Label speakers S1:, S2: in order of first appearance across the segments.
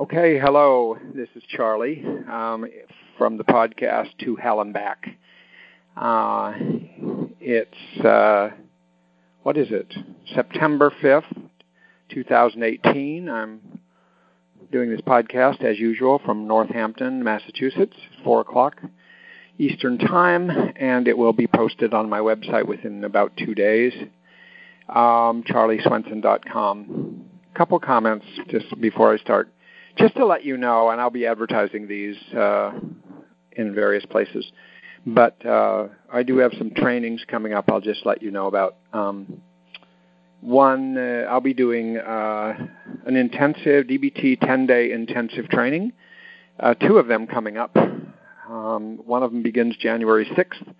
S1: Okay, hello. This is Charlie um, from the podcast To Hell and Back. Uh, it's, uh, what is it? September 5th, 2018. I'm doing this podcast as usual from Northampton, Massachusetts, 4 o'clock Eastern Time, and it will be posted on my website within about two days, um, charlieswenson.com. A couple comments just before I start. Just to let you know, and I'll be advertising these uh, in various places, but uh, I do have some trainings coming up. I'll just let you know about. Um, one, uh, I'll be doing uh, an intensive DBT 10 day intensive training, uh, two of them coming up. Um, one of them begins January 6th,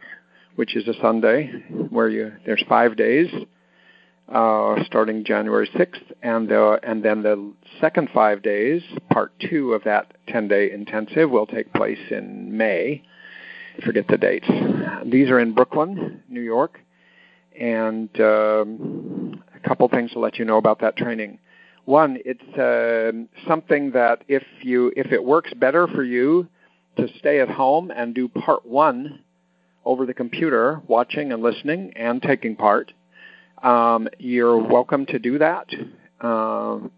S1: which is a Sunday, where you there's five days uh, starting January 6th, and uh and then the second five days, part two of that 10-day intensive, will take place in May. Forget the dates. These are in Brooklyn, New York, and um, a couple things to let you know about that training. One, it's uh, something that if you if it works better for you to stay at home and do part one over the computer, watching and listening and taking part, um, you're welcome to do that. Um,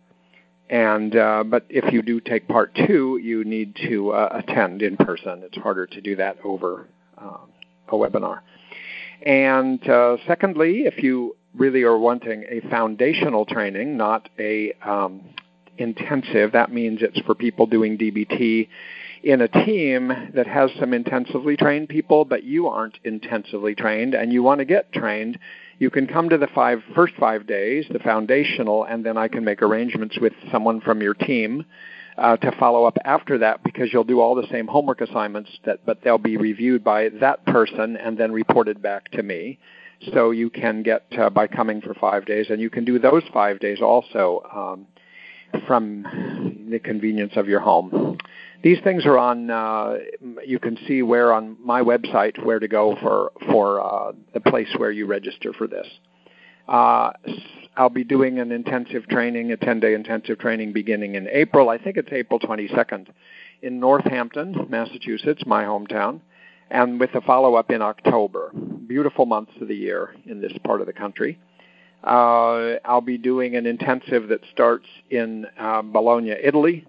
S1: and uh, but if you do take part two, you need to uh, attend in person. It's harder to do that over um, a webinar. And uh, secondly, if you really are wanting a foundational training, not a um, intensive, that means it's for people doing DBT in a team that has some intensively trained people, but you aren't intensively trained and you want to get trained, you can come to the five first five days, the foundational, and then I can make arrangements with someone from your team uh, to follow up after that because you'll do all the same homework assignments, that, but they'll be reviewed by that person and then reported back to me. So you can get uh, by coming for five days, and you can do those five days also um, from the convenience of your home. These things are on. Uh, you can see where on my website where to go for for uh, the place where you register for this. Uh, I'll be doing an intensive training, a 10-day intensive training beginning in April. I think it's April 22nd in Northampton, Massachusetts, my hometown, and with a follow-up in October. Beautiful months of the year in this part of the country. Uh, I'll be doing an intensive that starts in uh, Bologna, Italy,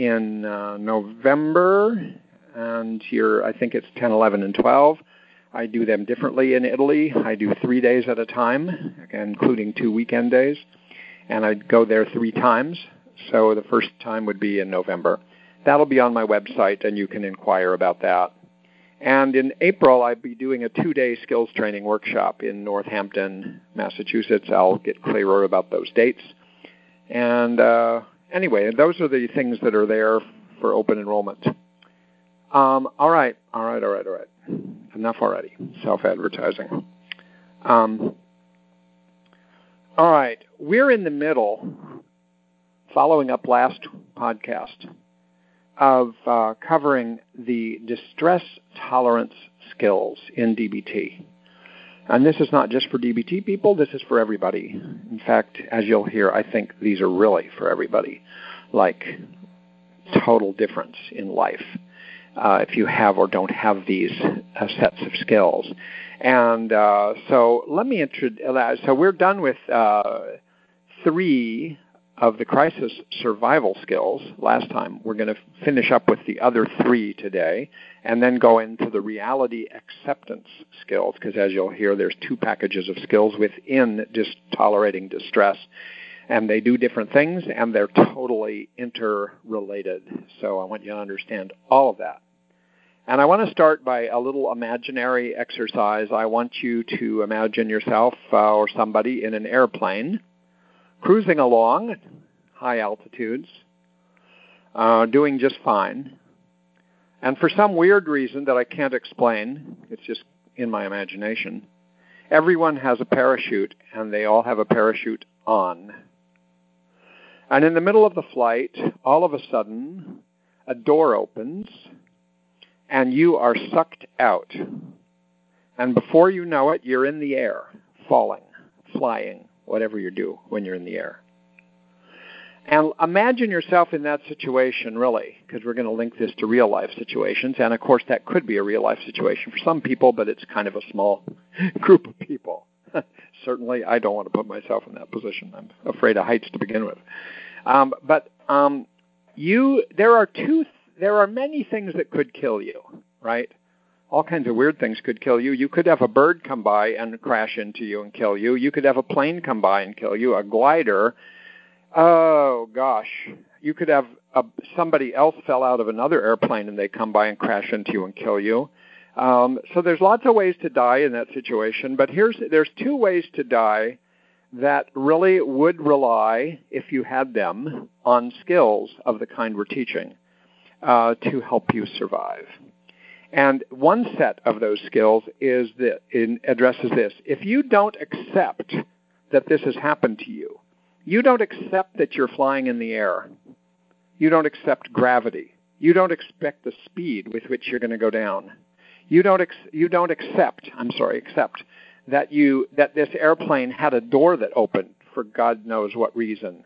S1: in uh, November, and here I think it's 10, 11, and 12. I do them differently in Italy. I do three days at a time, including two weekend days, and I go there three times. So the first time would be in November. That'll be on my website, and you can inquire about that. And in April, I'll be doing a two day skills training workshop in Northampton, Massachusetts. I'll get clearer about those dates. And uh, anyway, those are the things that are there for open enrollment. Um, all right, all right, all right, all right. Enough already. Self-advertising. Um, all right, we're in the middle, following up last podcast, of uh, covering the distress tolerance skills in DBT. And this is not just for DBT people, this is for everybody. In fact, as you'll hear, I think these are really for everybody, like total difference in life. Uh, if you have or don't have these uh, sets of skills. And uh, so let me introduce, so we're done with uh, three of the crisis survival skills last time. We're going to finish up with the other three today and then go into the reality acceptance skills because as you'll hear there's two packages of skills within just tolerating distress and they do different things and they're totally interrelated. So I want you to understand all of that. And I want to start by a little imaginary exercise. I want you to imagine yourself uh, or somebody in an airplane cruising along, at high altitudes, uh, doing just fine. And for some weird reason that I can't explain, it's just in my imagination, everyone has a parachute and they all have a parachute on. And in the middle of the flight, all of a sudden, a door opens and you are sucked out. And before you know it, you're in the air, falling, flying, whatever you do when you're in the air. And imagine yourself in that situation, really, because we're going to link this to real life situations. And of course, that could be a real life situation for some people, but it's kind of a small group of people. Certainly, I don't want to put myself in that position. I'm afraid of heights to begin with. Um, but um, you, there are two, there are many things that could kill you, right? All kinds of weird things could kill you. You could have a bird come by and crash into you and kill you. You could have a plane come by and kill you. A glider. Oh gosh, you could have a, somebody else fell out of another airplane and they come by and crash into you and kill you. Um, so there's lots of ways to die in that situation, but here's there's two ways to die that really would rely, if you had them, on skills of the kind we're teaching uh, to help you survive. And one set of those skills is that addresses this: if you don't accept that this has happened to you, you don't accept that you're flying in the air. You don't accept gravity. You don't expect the speed with which you're going to go down you don't ex- you don't accept I'm sorry accept that you that this airplane had a door that opened for God knows what reason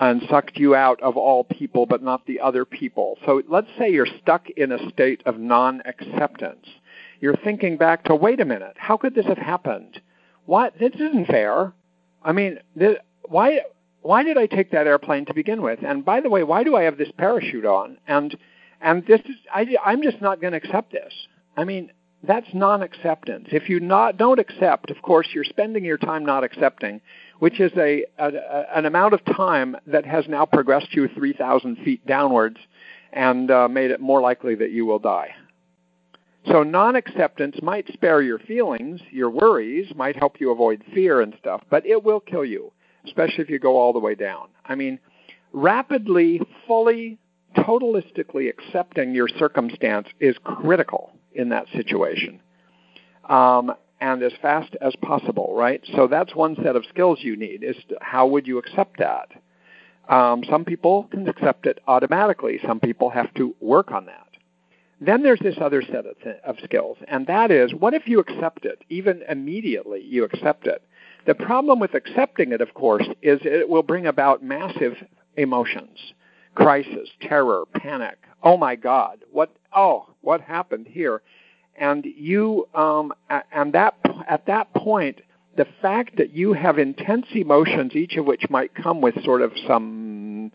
S1: and sucked you out of all people but not the other people. So let's say you're stuck in a state of non-acceptance. You're thinking back to wait a minute, how could this have happened? What this isn't fair. I mean, this, why why did I take that airplane to begin with? And by the way, why do I have this parachute on? And and this is I, I'm just not going to accept this. I mean, that's non-acceptance. If you not don't accept, of course, you're spending your time not accepting, which is a, a, a an amount of time that has now progressed you 3,000 feet downwards and uh, made it more likely that you will die. So non-acceptance might spare your feelings, your worries, might help you avoid fear and stuff, but it will kill you, especially if you go all the way down. I mean, rapidly, fully, totalistically accepting your circumstance is critical in that situation. Um, and as fast as possible, right? So that's one set of skills you need is how would you accept that? Um, some people can accept it automatically. Some people have to work on that. Then there's this other set of, of skills, and that is what if you accept it, even immediately you accept it? The problem with accepting it, of course, is it will bring about massive emotions crisis, terror, panic. Oh my God, what oh, what happened here? And you, um, and that at that point, the fact that you have intense emotions, each of which might come with sort of some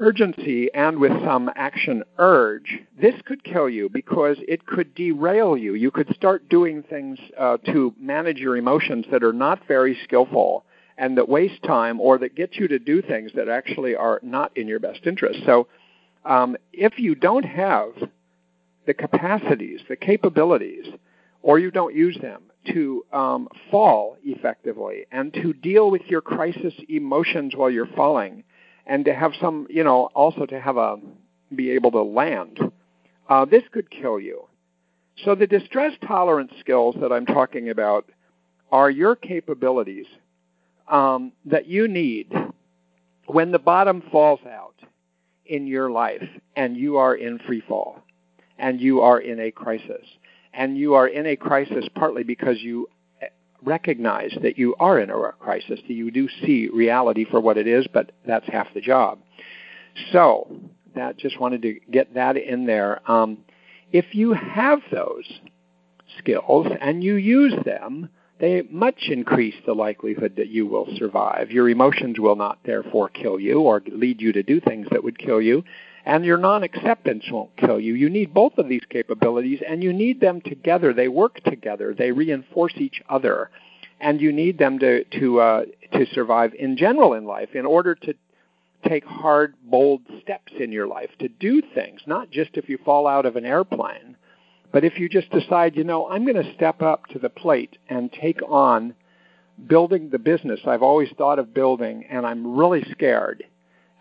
S1: urgency and with some action urge, this could kill you because it could derail you. You could start doing things uh, to manage your emotions that are not very skillful and that waste time or that get you to do things that actually are not in your best interest. So, um, if you don't have the capacities, the capabilities, or you don't use them to um, fall effectively and to deal with your crisis emotions while you're falling, and to have some, you know, also to have a be able to land, uh, this could kill you. So the distress tolerance skills that I'm talking about are your capabilities um, that you need when the bottom falls out in your life and you are in free fall and you are in a crisis. And you are in a crisis partly because you recognize that you are in a crisis, that you do see reality for what it is, but that's half the job. So, that just wanted to get that in there. Um, if you have those skills and you use them, they much increase the likelihood that you will survive. Your emotions will not therefore kill you or lead you to do things that would kill you, and your non acceptance won't kill you. You need both of these capabilities, and you need them together. They work together, they reinforce each other, and you need them to, to, uh, to survive in general in life in order to take hard, bold steps in your life, to do things, not just if you fall out of an airplane but if you just decide, you know, I'm going to step up to the plate and take on building the business I've always thought of building, and I'm really scared,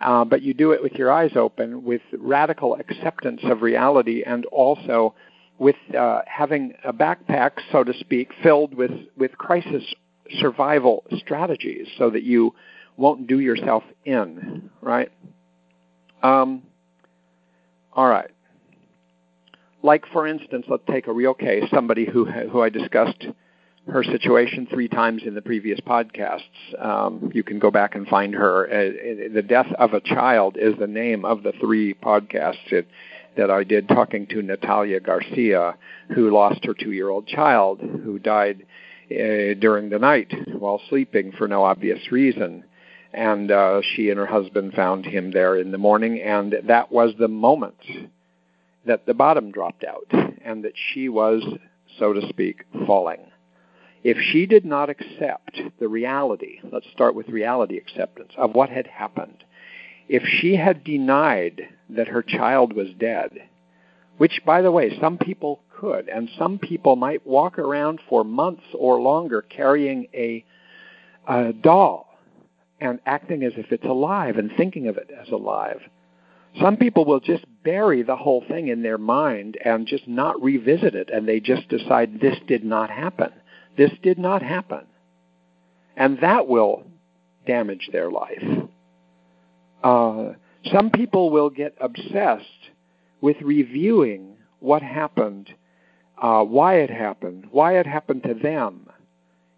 S1: uh, but you do it with your eyes open, with radical acceptance of reality, and also with uh, having a backpack, so to speak, filled with, with crisis survival strategies so that you won't do yourself in, right? Um, all right like for instance, let's take a real case, somebody who who I discussed her situation three times in the previous podcasts. Um, you can go back and find her. Uh, the death of a child is the name of the three podcasts it, that I did talking to Natalia Garcia, who lost her two-year-old child, who died uh, during the night while sleeping for no obvious reason. And uh, she and her husband found him there in the morning, and that was the moment that the bottom dropped out, and that she was, so to speak, falling if she did not accept the reality, let's start with reality acceptance, of what had happened, if she had denied that her child was dead, which, by the way, some people could, and some people might walk around for months or longer carrying a, a doll and acting as if it's alive and thinking of it as alive. Some people will just bury the whole thing in their mind and just not revisit it, and they just decide this did not happen. This did not happen. And that will damage their life. Uh, some people will get obsessed with reviewing what happened, uh, why it happened, why it happened to them,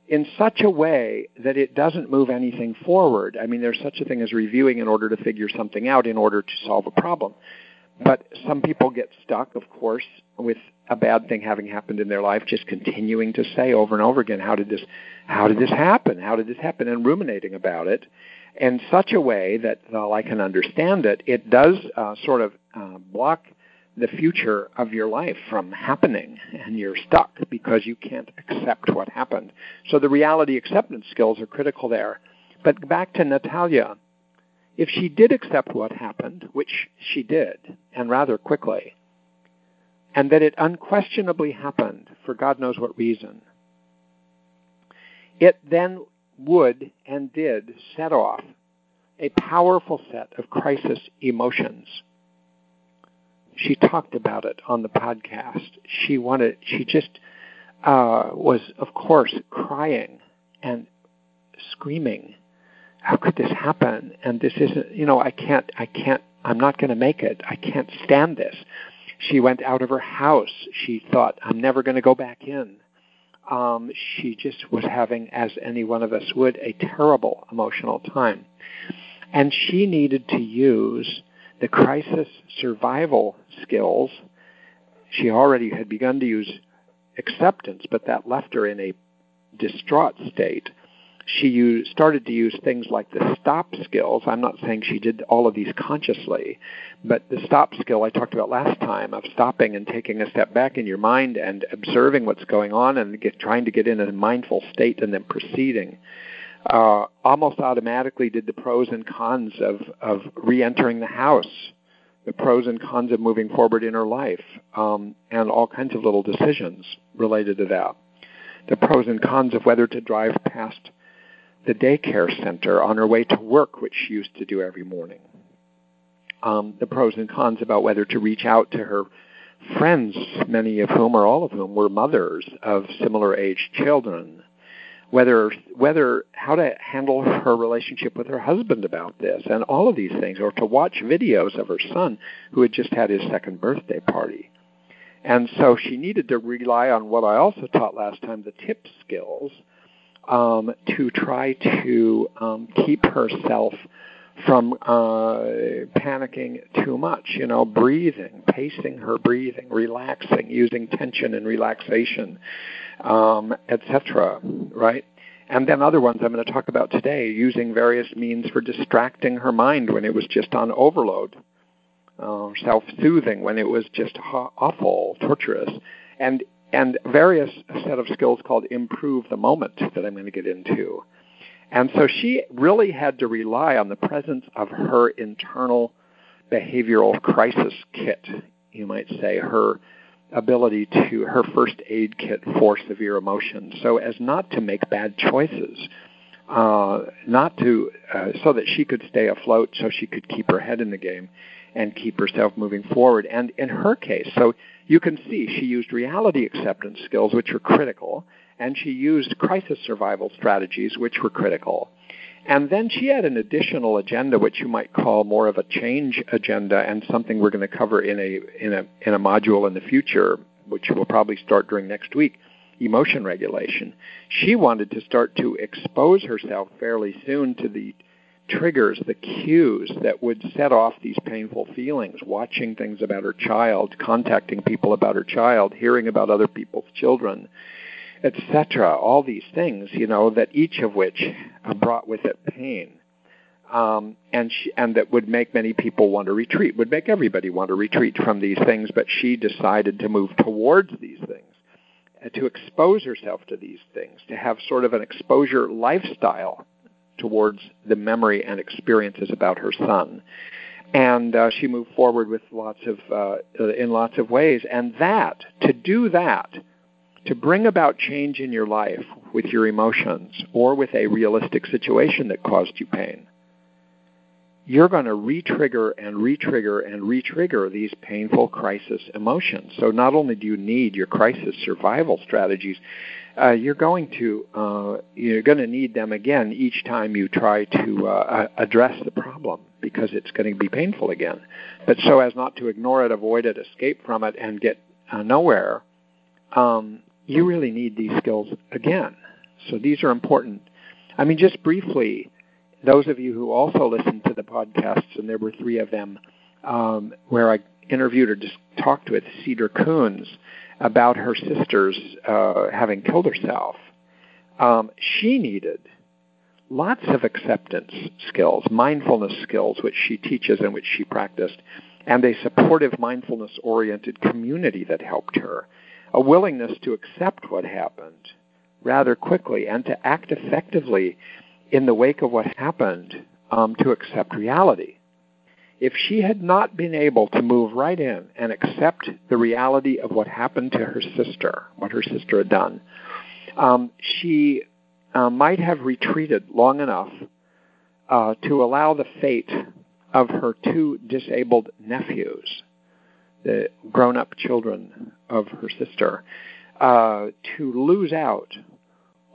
S1: in such a way that it doesn't move anything forward. I mean, there's such a thing as reviewing in order to figure something out, in order to solve a problem. But some people get stuck, of course, with a bad thing having happened in their life, just continuing to say over and over again, "How did this? How did this happen? How did this happen?" and ruminating about it in such a way that, while I can understand it, it does uh, sort of uh, block the future of your life from happening, and you're stuck because you can't accept what happened. So the reality acceptance skills are critical there. But back to Natalia if she did accept what happened, which she did, and rather quickly, and that it unquestionably happened for God knows what reason, it then would and did set off a powerful set of crisis emotions. She talked about it on the podcast. She wanted, she just uh, was, of course, crying and screaming how could this happen? And this isn't, you know, I can't, I can't, I'm not going to make it. I can't stand this. She went out of her house. She thought, I'm never going to go back in. Um, she just was having, as any one of us would, a terrible emotional time. And she needed to use the crisis survival skills. She already had begun to use acceptance, but that left her in a distraught state she used, started to use things like the stop skills. I'm not saying she did all of these consciously, but the stop skill I talked about last time of stopping and taking a step back in your mind and observing what's going on and get, trying to get in a mindful state and then proceeding. Uh, almost automatically did the pros and cons of, of re-entering the house, the pros and cons of moving forward in her life, um, and all kinds of little decisions related to that. The pros and cons of whether to drive past the daycare center on her way to work, which she used to do every morning. Um, the pros and cons about whether to reach out to her friends, many of whom or all of whom were mothers of similar aged children. Whether whether how to handle her relationship with her husband about this and all of these things, or to watch videos of her son who had just had his second birthday party. And so she needed to rely on what I also taught last time, the tip skills, um, to try to um, keep herself from uh, panicking too much. You know, breathing, pacing her breathing, relaxing, using tension and relaxation, um, etc. Right. And then other ones I'm going to talk about today, using various means for distracting her mind when it was just on overload, uh, self-soothing when it was just awful, torturous, and and various set of skills called improve the moment that I'm going to get into. And so she really had to rely on the presence of her internal behavioral crisis kit, you might say, her ability to, her first aid kit for severe emotions, so as not to make bad choices, uh, not to, uh, so that she could stay afloat, so she could keep her head in the game and keep herself moving forward. And in her case, so you can see she used reality acceptance skills, which were critical, and she used crisis survival strategies, which were critical. And then she had an additional agenda, which you might call more of a change agenda, and something we're going to cover in a in a in a module in the future, which will probably start during next week, emotion regulation. She wanted to start to expose herself fairly soon to the triggers, the cues that would set off these painful feelings, watching things about her child, contacting people about her child, hearing about other people's children, etc. All these things, you know, that each of which brought with it pain. Um, and she, and that would make many people want to retreat, would make everybody want to retreat from these things, but she decided to move towards these things, uh, to expose herself to these things, to have sort of an exposure lifestyle towards the memory and experiences about her son. And uh, she moved forward with lots of uh, uh, in lots of ways. And that to do that, to bring about change in your life with your emotions or with a realistic situation that caused you pain, you're going to re-trigger and re-trigger and re-trigger these painful crisis emotions. So not only do you need your crisis survival strategies, uh, you're going to uh, you're going to need them again each time you try to uh, address the problem because it's going to be painful again. But so as not to ignore it, avoid it, escape from it, and get uh, nowhere, um, you really need these skills again. So these are important. I mean, just briefly, those of you who also listened to the podcasts, and there were three of them, um, where I interviewed or just talked with Cedar Koons about her sisters uh, having killed herself, um, she needed lots of acceptance skills, mindfulness skills, which she teaches and which she practiced, and a supportive, mindfulness oriented community that helped her, a willingness to accept what happened rather quickly and to act effectively in the wake of what happened um, to accept reality if she had not been able to move right in and accept the reality of what happened to her sister, what her sister had done, um, she uh, might have retreated long enough uh, to allow the fate of her two disabled nephews, the grown up children of her sister, uh, to lose out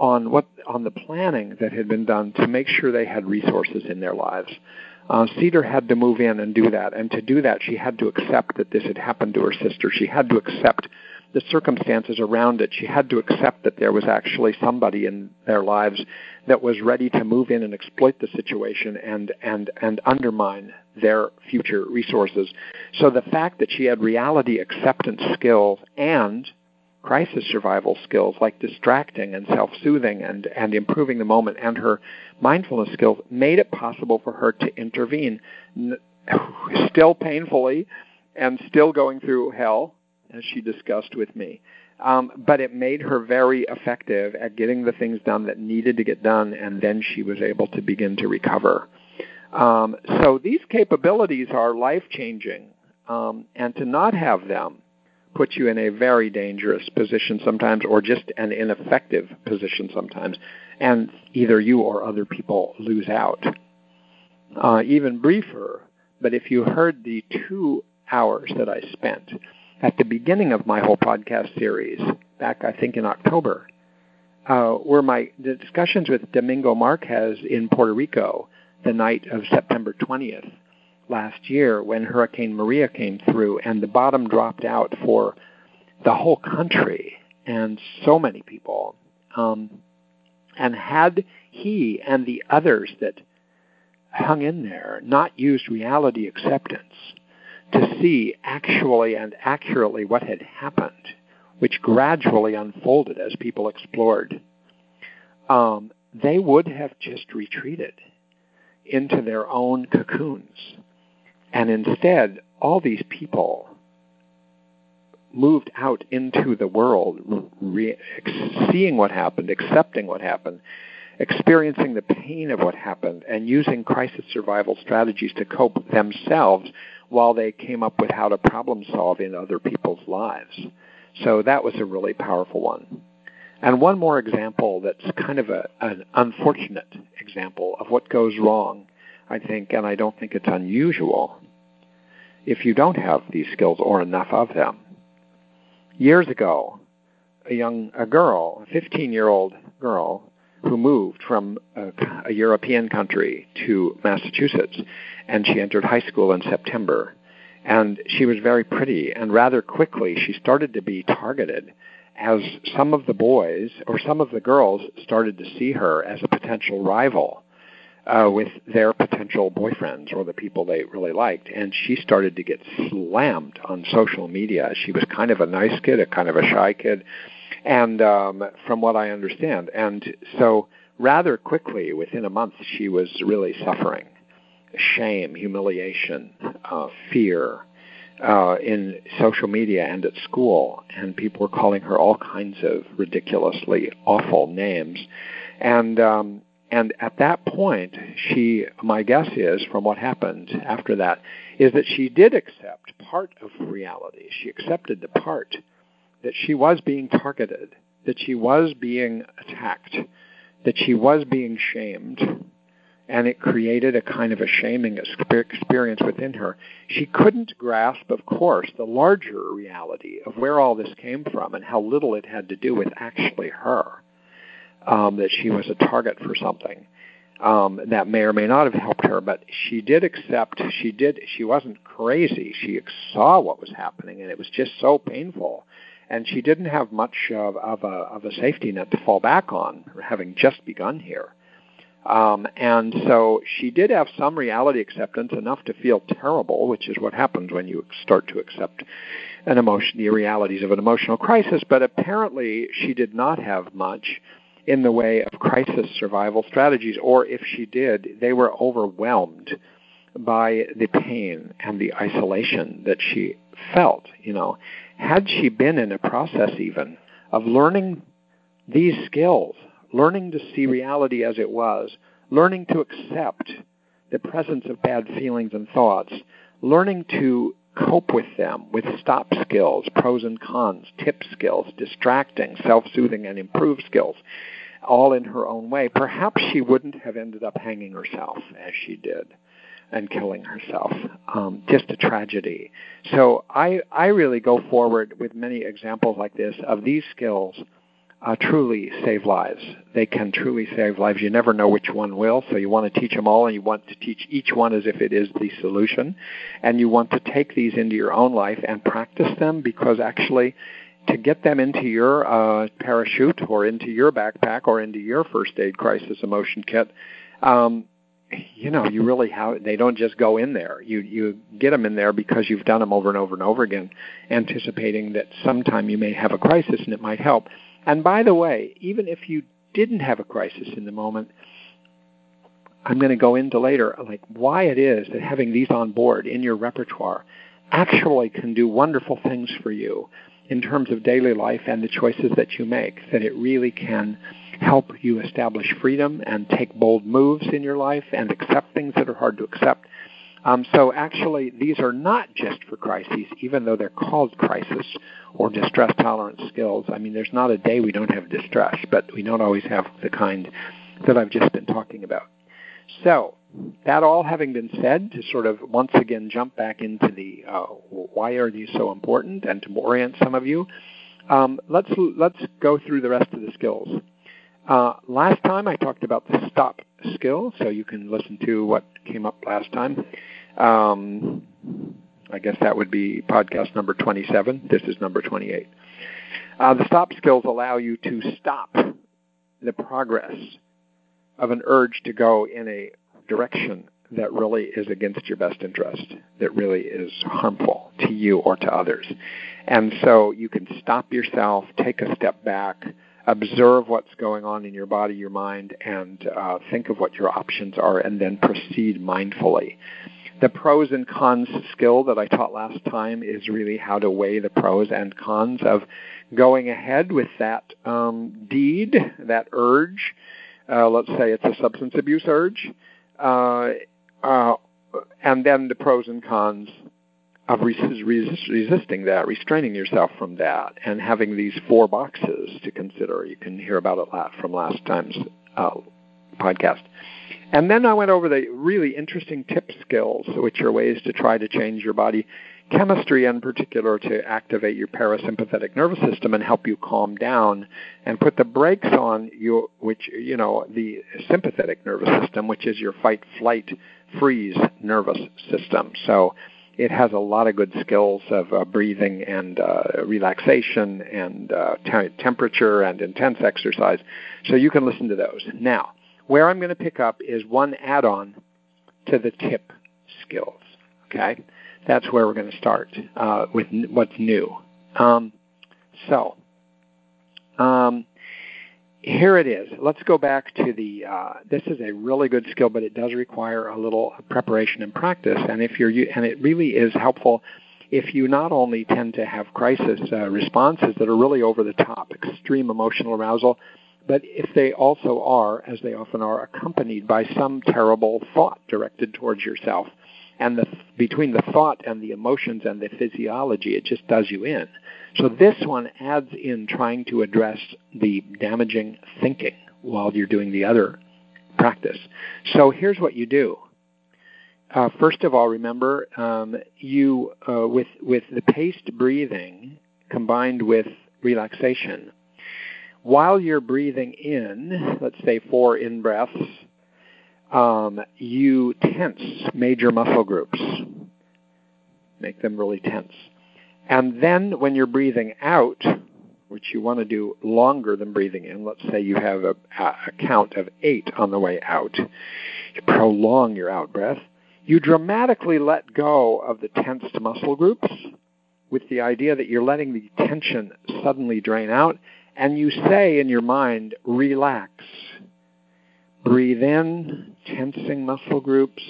S1: on what on the planning that had been done to make sure they had resources in their lives. Uh, Cedar had to move in and do that, and to do that, she had to accept that this had happened to her sister. She had to accept the circumstances around it. She had to accept that there was actually somebody in their lives that was ready to move in and exploit the situation and and and undermine their future resources. So the fact that she had reality acceptance skills and crisis survival skills like distracting and self-soothing and, and improving the moment and her mindfulness skills made it possible for her to intervene still painfully and still going through hell as she discussed with me. Um, but it made her very effective at getting the things done that needed to get done and then she was able to begin to recover. Um, so these capabilities are life changing um, and to not have them puts you in a very dangerous position sometimes, or just an ineffective position sometimes, and either you or other people lose out. Uh, even briefer, but if you heard the two hours that I spent at the beginning of my whole podcast series, back I think in October, uh, were my discussions with Domingo Marquez in Puerto Rico the night of September 20th last year when Hurricane Maria came through and the bottom dropped out for the whole country and so many people. Um, and had he and the others that hung in there not used reality acceptance to see actually and accurately what had happened, which gradually unfolded as people explored, um, they would have just retreated into their own cocoons and instead, all these people moved out into the world, re- seeing what happened, accepting what happened, experiencing the pain of what happened, and using crisis survival strategies to cope themselves while they came up with how to problem solve in other people's lives. So that was a really powerful one. And one more example that's kind of a, an unfortunate example of what goes wrong I think, and I don't think it's unusual if you don't have these skills or enough of them. Years ago, a young a girl, a 15-year-old girl who moved from a, a European country to Massachusetts, and she entered high school in September. And she was very pretty, and rather quickly she started to be targeted as some of the boys or some of the girls started to see her as a potential rival uh, with their potential boyfriends or the people they really liked. And she started to get slammed on social media. She was kind of a nice kid, a kind of a shy kid, and um, from what I understand. And so rather quickly, within a month, she was really suffering shame, humiliation, uh, fear. Uh, in social media and at school, and people were calling her all kinds of ridiculously awful names, and um, and at that point, she, my guess is, from what happened after that, is that she did accept part of reality. She accepted the part that she was being targeted, that she was being attacked, that she was being shamed, and it created a kind of a shaming experience within her. She couldn't grasp, of course, the larger reality of where all this came from and how little it had to do with actually her um, that she was a target for something. Um, that may or may not have helped her, but she did accept. She did. She wasn't crazy. She saw what was happening, and it was just so painful. And she didn't have much of, of a of a safety net to fall back on, having just begun here. Um, and so she did have some reality acceptance enough to feel terrible, which is what happens when you start to accept an emotion, the realities of an emotional crisis. But apparently, she did not have much in the way of crisis survival strategies, or if she did, they were overwhelmed by the pain and the isolation that she felt. You know, had she been in a process even of learning these skills, learning to see reality as it was, learning to accept the presence of bad feelings and thoughts, learning to cope with them with stop skills, pros and cons, tip skills, distracting, self soothing, and improve skills all in her own way, perhaps she wouldn't have ended up hanging herself as she did and killing herself. Um, just a tragedy. So I, I really go forward with many examples like this of these skills uh, truly save lives. They can truly save lives. You never know which one will, so you want to teach them all, and you want to teach each one as if it is the solution. And you want to take these into your own life and practice them because actually to get them into your uh, parachute or into your backpack or into your first aid crisis emotion kit, um, you know, you really have. They don't just go in there. You you get them in there because you've done them over and over and over again, anticipating that sometime you may have a crisis and it might help. And by the way, even if you didn't have a crisis in the moment, I'm going to go into later like why it is that having these on board in your repertoire actually can do wonderful things for you in terms of daily life and the choices that you make, that it really can help you establish freedom and take bold moves in your life and accept things that are hard to accept. Um, so actually, these are not just for crises, even though they're called crisis or distress tolerance skills. I mean, there's not a day we don't have distress, but we don't always have the kind that I've just been talking about. So, that all having been said, to sort of once again jump back into the uh, why are these so important, and to orient some of you, um, let's let's go through the rest of the skills. Uh, last time I talked about the stop skill, so you can listen to what came up last time. Um, I guess that would be podcast number 27. This is number 28. Uh, the stop skills allow you to stop the progress of an urge to go in a direction that really is against your best interest, that really is harmful to you or to others. And so you can stop yourself, take a step back, observe what's going on in your body, your mind, and uh, think of what your options are, and then proceed mindfully. The pros and cons skill that I taught last time is really how to weigh the pros and cons of going ahead with that um, deed, that urge. Uh, let's say it's a substance abuse urge and then the pros and cons of resist, resist, resisting that, restraining yourself from that, and having these four boxes to consider. You can hear about it lot from last time's uh, podcast. And then I went over the really interesting tip skills, which are ways to try to change your body chemistry in particular to activate your parasympathetic nervous system and help you calm down and put the brakes on your which you know the sympathetic nervous system which is your fight flight freeze nervous system so it has a lot of good skills of uh, breathing and uh, relaxation and uh, te- temperature and intense exercise. So you can listen to those. Now, where I'm going to pick up is one add on to the tip skills. Okay? That's where we're going to start uh, with n- what's new. Um, so, um, here it is. Let's go back to the. Uh, this is a really good skill, but it does require a little preparation and practice. And if you're, and it really is helpful if you not only tend to have crisis uh, responses that are really over the top, extreme emotional arousal, but if they also are, as they often are, accompanied by some terrible thought directed towards yourself. And the, between the thought and the emotions and the physiology, it just does you in. So this one adds in trying to address the damaging thinking while you're doing the other practice. So here's what you do. Uh, first of all, remember um, you uh, with with the paced breathing combined with relaxation. While you're breathing in, let's say four in breaths, um, you tense major muscle groups, make them really tense. And then when you're breathing out, which you want to do longer than breathing in, let's say you have a, a count of eight on the way out, you prolong your out breath, you dramatically let go of the tensed muscle groups with the idea that you're letting the tension suddenly drain out, and you say in your mind, relax. Breathe in, tensing muscle groups.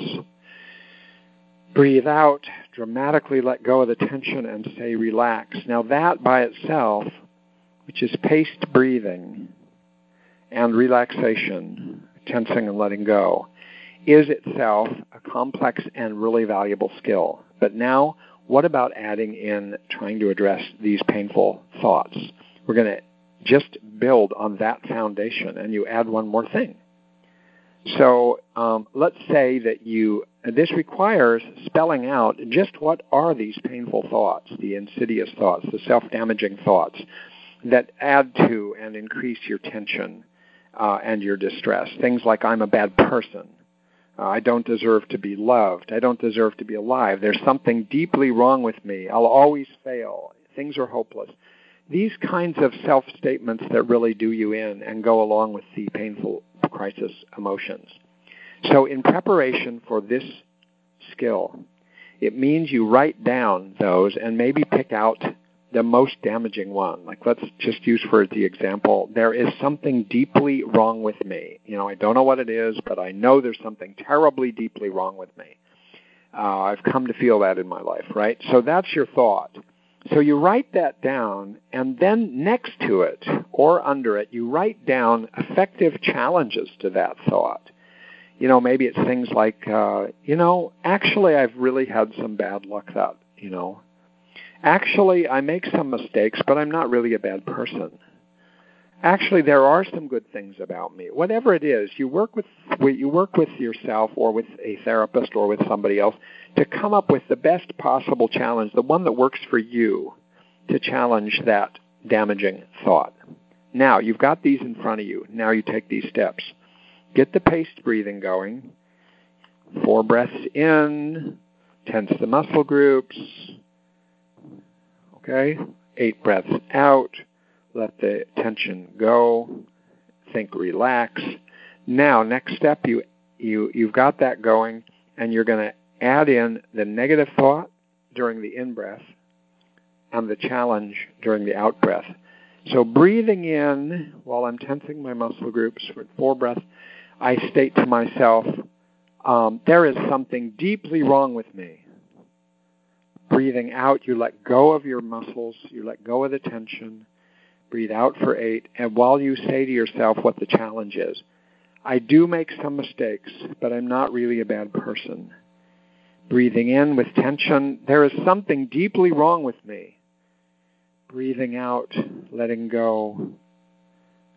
S1: Breathe out, dramatically let go of the tension and say relax. Now, that by itself, which is paced breathing and relaxation, tensing and letting go, is itself a complex and really valuable skill. But now, what about adding in trying to address these painful thoughts? We're going to just build on that foundation, and you add one more thing. So um, let's say that you, this requires spelling out just what are these painful thoughts, the insidious thoughts, the self damaging thoughts that add to and increase your tension uh, and your distress. Things like, I'm a bad person. Uh, I don't deserve to be loved. I don't deserve to be alive. There's something deeply wrong with me. I'll always fail. Things are hopeless. These kinds of self statements that really do you in and go along with the painful crisis emotions. So, in preparation for this skill, it means you write down those and maybe pick out the most damaging one. Like, let's just use for the example, there is something deeply wrong with me. You know, I don't know what it is, but I know there's something terribly deeply wrong with me. Uh, I've come to feel that in my life, right? So that's your thought. So you write that down, and then next to it or under it, you write down effective challenges to that thought. You know, maybe it's things like, uh, you know, actually, I've really had some bad luck that, you know, actually, I make some mistakes, but I'm not really a bad person. Actually, there are some good things about me. Whatever it is, you work with you work with yourself or with a therapist or with somebody else to come up with the best possible challenge, the one that works for you to challenge that damaging thought. Now, you've got these in front of you. Now you take these steps. Get the paced breathing going. Four breaths in, tense the muscle groups. Okay? Eight breaths out. Let the tension go. Think relax. Now, next step, you, you, you've got that going, and you're going to add in the negative thought during the in breath and the challenge during the out breath. So breathing in while I'm tensing my muscle groups for four breaths, I state to myself, um, there is something deeply wrong with me. Breathing out, you let go of your muscles, you let go of the tension. Breathe out for eight, and while you say to yourself what the challenge is, I do make some mistakes, but I'm not really a bad person breathing in with tension. There is something deeply wrong with me. Breathing out, letting go.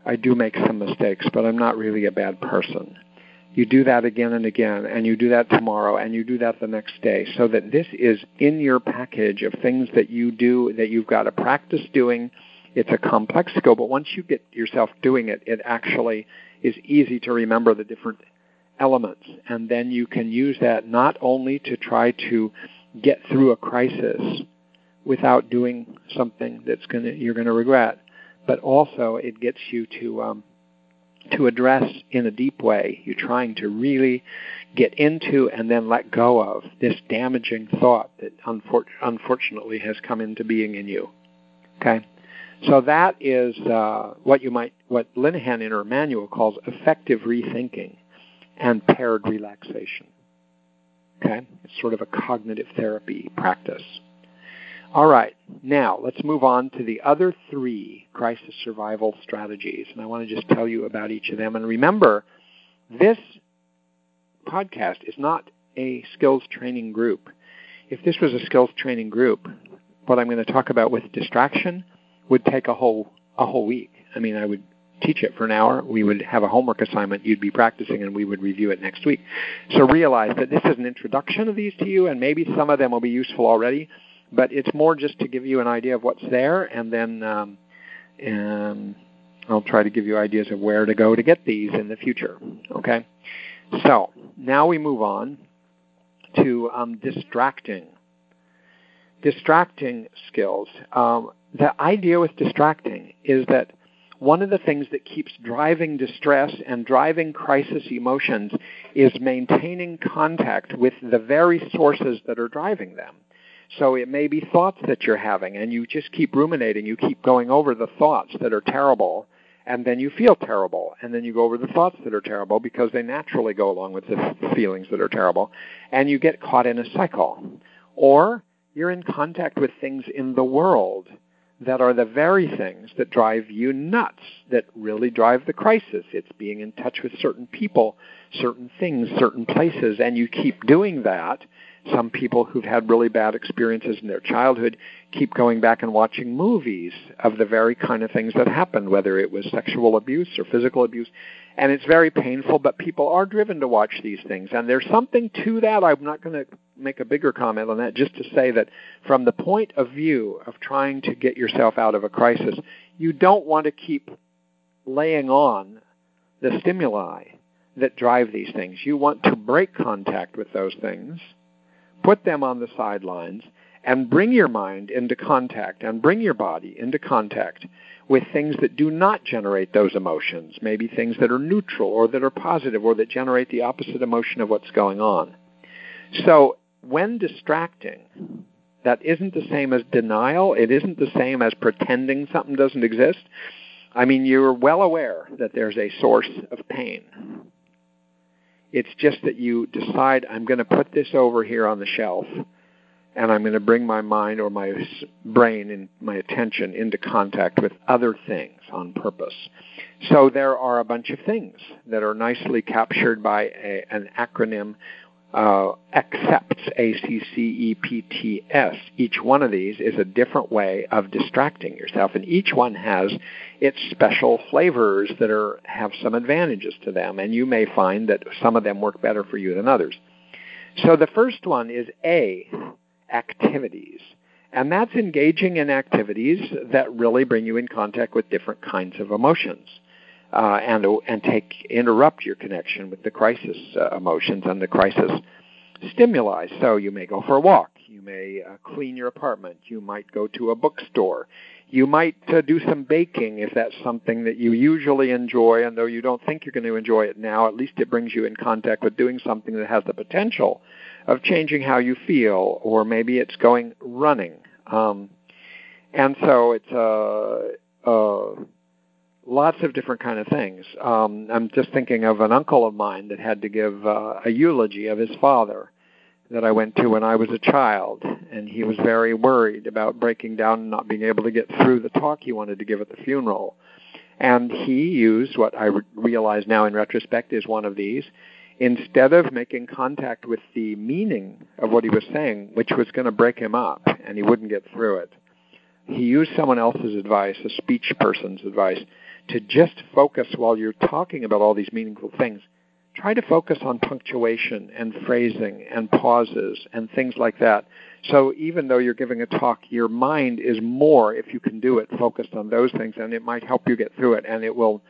S1: I do make some mistakes, but I'm not really a bad person. You do that again and again, and you do that tomorrow, and you do that the next day, so that this is in your package of things that you do that you've got to practice doing. It's a complex skill, but once you get yourself doing it, it actually is easy to remember the different elements. And then you can use that not only to try to get through a crisis without doing something that's gonna you're gonna regret, but also it gets you to um, to address in a deep way. You're trying to really get into and then let go of this damaging thought that unfor- unfortunately has come into being in you. Okay, so that is uh, what you might what Linehan in her manual calls effective rethinking and paired relaxation. Okay, it's sort of a cognitive therapy practice. All right, now let's move on to the other three crisis survival strategies. And I want to just tell you about each of them. And remember, this podcast is not a skills training group. If this was a skills training group, what I'm going to talk about with distraction would take a whole a whole week. I mean, I would teach it for an hour. We would have a homework assignment you'd be practicing, and we would review it next week. So realize that this is an introduction of these to you, and maybe some of them will be useful already but it's more just to give you an idea of what's there, and then um, and I'll try to give you ideas of where to go to get these in the future. Okay, so now we move on to um, distracting. Distracting skills. Um, the idea with distracting is that one of the things that keeps driving distress and driving crisis emotions is maintaining contact with the very sources that are driving them. So it may be thoughts that you're having, and you just keep ruminating. You keep going over the thoughts that are terrible, and then you feel terrible. And then you go over the thoughts that are terrible because they naturally go along with the feelings that are terrible, and you get caught in a cycle. Or you're in contact with things in the world that are the very things that drive you nuts, that really drive the crisis. It's being in touch with certain people, certain things, certain places, and you keep doing that some people who've had really bad experiences in their childhood keep going back and watching movies of the very kind of things that happened, whether it was sexual abuse or physical abuse. And it's very painful, but people are driven to watch these things. And there's something to that. I'm not going to make a bigger comment on that, just to say that from the point of view of trying to get yourself out of a crisis, you don't want to keep laying on the stimuli that drive these things. You want to break contact with those things put them on the sidelines, and bring your mind into contact and bring your body into contact with things that do not generate those emotions, maybe things that are neutral or that are positive or that generate the opposite emotion of what's going on. So, when distracting, that isn't the same as denial. It isn't the same as pretending something doesn't exist. I mean, you're well aware that there's a source of pain. It's just that you decide, I'm going to put this over here on the shelf, and I'm going to bring my mind or my brain and my attention into contact with other things on purpose. So there are a bunch of things that are nicely captured by a, an acronym uh, accepts, A-C-C-E-P-T-S. Each one of these is a different way of distracting yourself, and each one has its special flavors that are have some advantages to them, and you may find that some of them work better for you than others. So the first one is A, activities. And that's engaging in activities that really bring you in contact with different kinds of emotions uh, and and take interrupt your connection with the crisis uh, emotions and the crisis stimuli. So you may go for a walk. You may uh, clean your apartment. You might go to a bookstore. You might uh, do some baking if that's something that you usually enjoy, and though you don't think you're going to enjoy it now, at least it brings you in contact with doing something that has the potential of changing how you feel, or maybe it's going running. Um, and so it's a, uh, uh, lots of different kind of things. Um, I'm just thinking of an uncle of mine that had to give uh, a eulogy of his father that I went to when I was a child, and he was very worried about breaking down and not being able to get through the talk he wanted to give at the funeral. And he used what I realize now in retrospect is one of these. Instead of making contact with the meaning of what he was saying, which was going to break him up, and he wouldn't get through it, he used someone else's advice, a speech person's advice, to just focus while you're talking about all these meaningful things. Try to focus on punctuation and phrasing and pauses and things like that. So even though you're giving a talk, your mind is more, if you can do it, focused on those things, and it might help you get through it, and it will.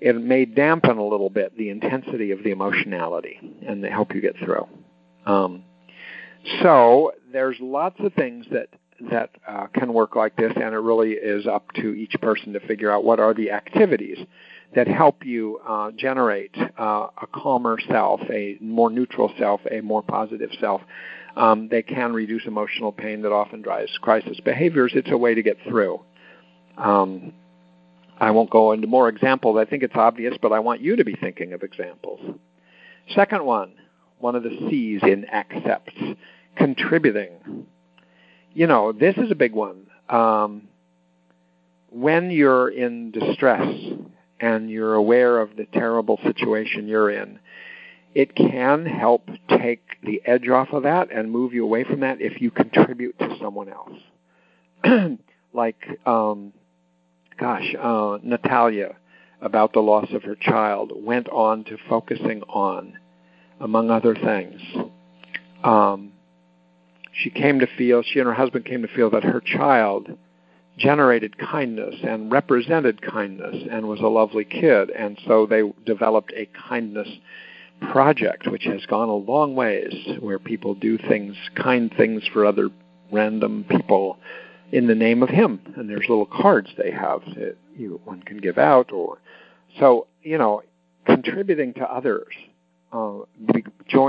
S1: It may dampen a little bit the intensity of the emotionality and help you get through. Um, So there's lots of things that that uh, can work like this, and it really is up to each person to figure out what are the activities that help you uh, generate uh, a calmer self, a more neutral self, a more positive self. Um, they can reduce emotional pain that often drives crisis behaviors. It's a way to get through. Um, I won't go into more examples. I think it's obvious, but I want you to be thinking of examples. Second one, one of the C's in accepts, contributing. You know, this is a big one. Um, when you're in distress and you're aware of the terrible situation you're in, it can help take the edge off of that and move you away from that if you contribute to someone else. like, um, gosh, uh, Natalia, about the loss of her child, went on to focusing on, among other things, um, she came to feel, she and her husband came to feel that her child generated kindness and represented kindness and was a lovely kid. And so they developed a kindness project, which has gone a long ways, where people do things, kind things for other random people in the name of him. And there's little cards they have that you, one can give out. Or so you know, contributing to others. Uh,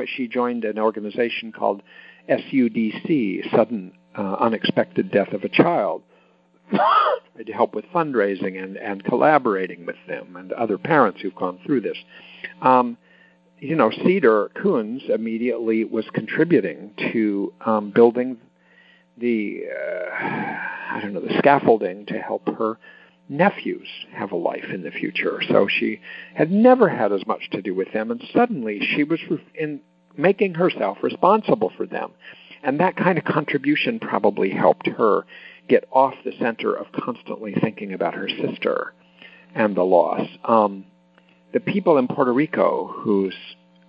S1: she joined an organization called SUDC, Sudden uh, Unexpected Death of a Child, to help with fundraising and, and collaborating with them and other parents who've gone through this. Um, you know, Cedar Koons immediately was contributing to um, building the uh, I don't know the scaffolding to help her nephews have a life in the future. So she had never had as much to do with them, and suddenly she was in making herself responsible for them. And that kind of contribution probably helped her get off the center of constantly thinking about her sister and the loss. Um, the people in Puerto Rico, whose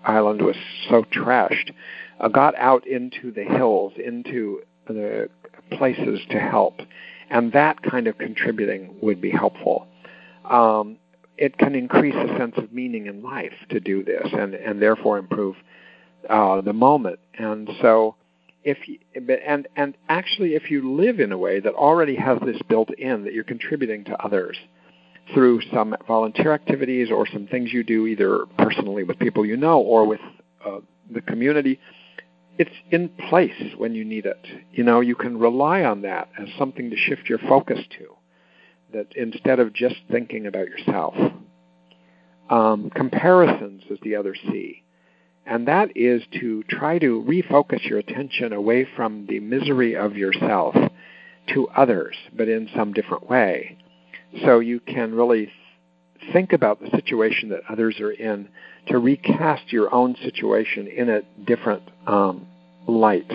S1: island was so trashed, uh, got out into the hills, into the places to help. And that kind of contributing would be helpful. Um, it can increase a sense of meaning in life to do this and, and therefore improve uh, the moment. And so, if you, and and actually, if you live in a way that already has this built in, that you're contributing to others through some volunteer activities or some things you do, either personally with people you know or with uh, the community, it's in place when you need it. You know, you can rely on that as something to shift your focus to. That instead of just thinking about yourself, um, comparisons is the other C and that is to try to refocus your attention away from the misery of yourself to others, but in some different way. So you can really think about the situation that others are in to recast your own situation in a different um, light.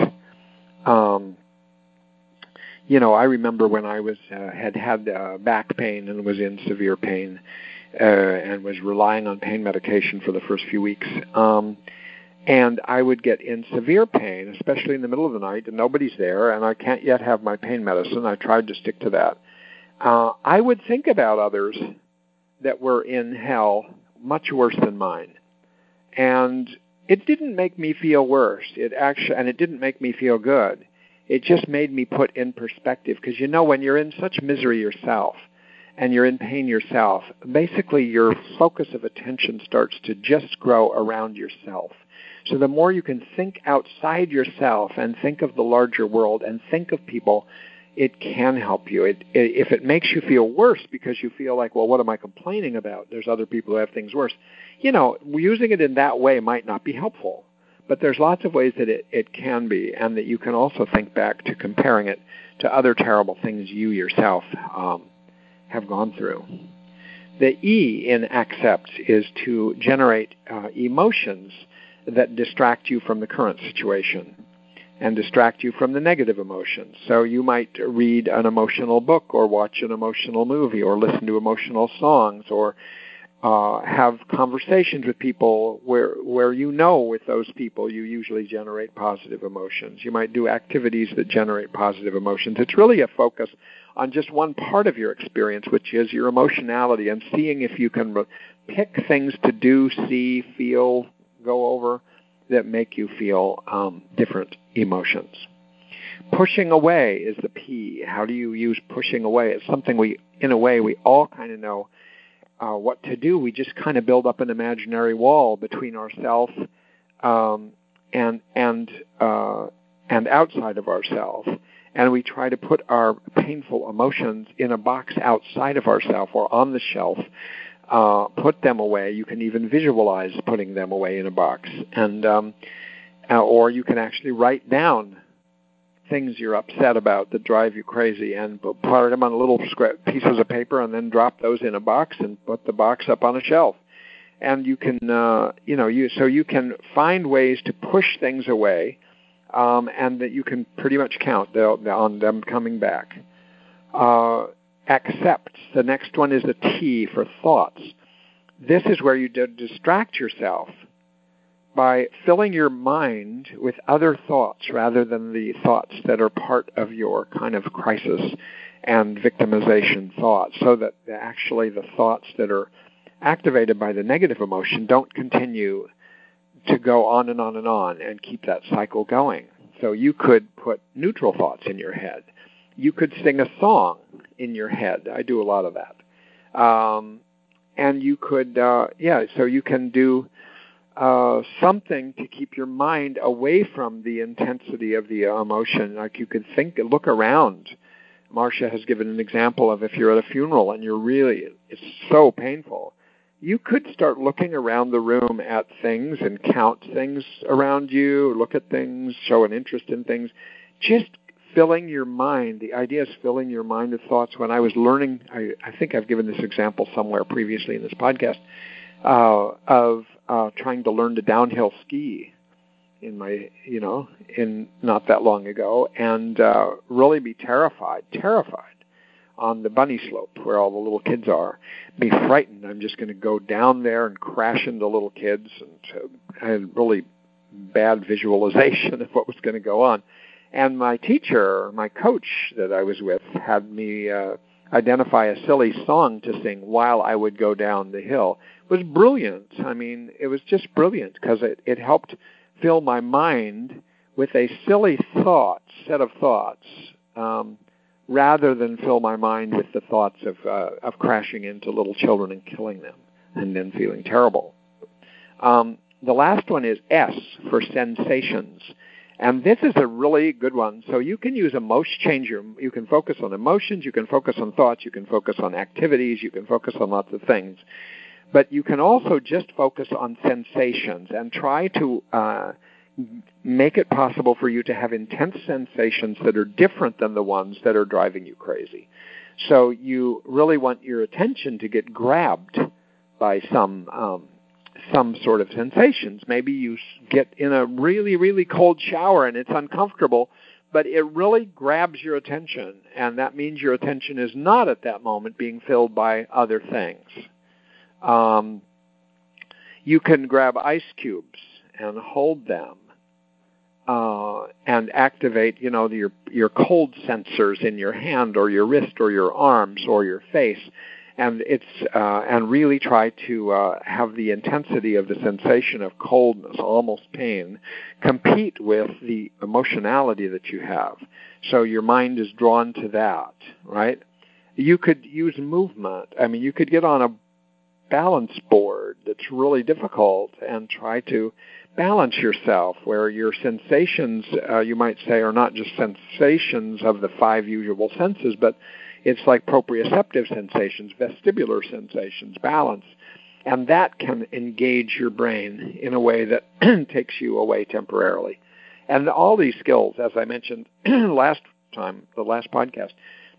S1: Um, you know, I remember when I was uh, had had uh, back pain and was in severe pain uh, and was relying on pain medication for the first few weeks. Um, and I would get in severe pain, especially in the middle of the night, and nobody's there, and I can't yet have my pain medicine. I tried to stick to that. Uh, I would think about others that were in hell much worse than mine, and it didn't make me feel worse. It actually, and it didn't make me feel good. It just made me put in perspective because you know when you're in such misery yourself and you're in pain yourself, basically your focus of attention starts to just grow around yourself so the more you can think outside yourself and think of the larger world and think of people, it can help you. It, it, if it makes you feel worse because you feel like, well, what am I complaining about? There's other people who have things worse. You know, using it in that way might not be helpful. But there's lots of ways that it, it can be, and that you can also think back to comparing it to other terrible things you yourself um, have gone through. The E in accept is to generate uh, emotions that distract you from the current situation and distract you from the negative emotions. So you might read an emotional book or watch an emotional movie or listen to emotional songs or uh, have conversations with people where where you know with those people you usually generate positive emotions. You might do activities that generate positive emotions. It's really a focus on just one part of your experience, which is your emotionality, and seeing if you can pick things to do, see, feel, go over that make you feel um, different emotions. Pushing away is the P. How do you use pushing away? It's something we, in a way, we all kind of know uh, what to do. We just kind of build up an imaginary wall between ourselves um, and and uh, and outside of ourselves, and we try to put our painful emotions in a box outside of ourselves or on the shelf. Uh, put them away. You can even visualize putting them away in a box, and um, uh, or you can actually write down things you're upset about that drive you crazy and put them on little pieces of paper and then drop those in a box and put the box up on a shelf. And you can uh, you know you so you can find ways to push things away um, and that you can pretty much count on them coming back. Uh, accept the next one is a T for thoughts this is where you distract yourself by filling your mind with other thoughts rather than the thoughts that are part of your kind of crisis and victimization thoughts, so that actually the thoughts that are activated by the negative emotion don't continue to go on and on and on and keep that cycle going. So you could put neutral thoughts in your head. You could sing a song in your head. I do a lot of that. Um, and you could, uh, yeah, so you can do uh, something to keep your mind away from the intensity of the emotion. Like you could think, look around. Marsha has given an example of if you're at a funeral and you're really, it's so painful. You could start looking around the room at things and count things around you, look at things, show an interest in things. Just filling your mind, the idea is filling your mind with thoughts. When I was learning, I, I think I've given this example somewhere previously in this podcast, uh, of uh, trying to learn to downhill ski in my, you know, in not that long ago, and uh, really be terrified, terrified on the bunny slope where all the little kids are. Be frightened. I'm just going to go down there and crash into little kids, and uh, I had really bad visualization of what was going to go on. And my teacher, my coach that I was with, had me uh, identify a silly song to sing while I would go down the hill It was brilliant. I mean, it was just brilliant because it, it helped fill my mind with a silly thought, set of thoughts, um, rather than fill my mind with the thoughts of uh, of crashing into little children and killing them, and then feeling terrible. Um, the last one is S for sensations. And this is a really good one. So you can use emotion changer. You can focus on emotions, you can focus on thoughts, you can focus on activities, you can focus on lots of things. But you can also just focus on sensations and try to uh, make it possible for you to have intense sensations that are different than the ones that are driving you crazy. So you really want your attention to get grabbed by some um, some sort of sensations. Maybe you get in a really really cold shower and it's uncomfortable, but it really grabs your attention, and that means your attention is not at that moment being filled by other things. Um, you can grab ice cubes and hold them uh, and activate, you know, your your cold sensors in your hand or your wrist or your arms or your face, and it's uh, and really try to uh, have the intensity of the sensation of coldness, almost pain, compete with the emotionality that you have. So your mind is drawn to that, right? You could use movement. I mean, you could get on a balance board that's really difficult and try to balance yourself where your sensations, uh, you might say, are not just sensations of the five usual senses, but it's like proprioceptive sensations, vestibular sensations, balance. And that can engage your brain in a way that takes you away temporarily. And all these skills, as I mentioned last time, the last podcast,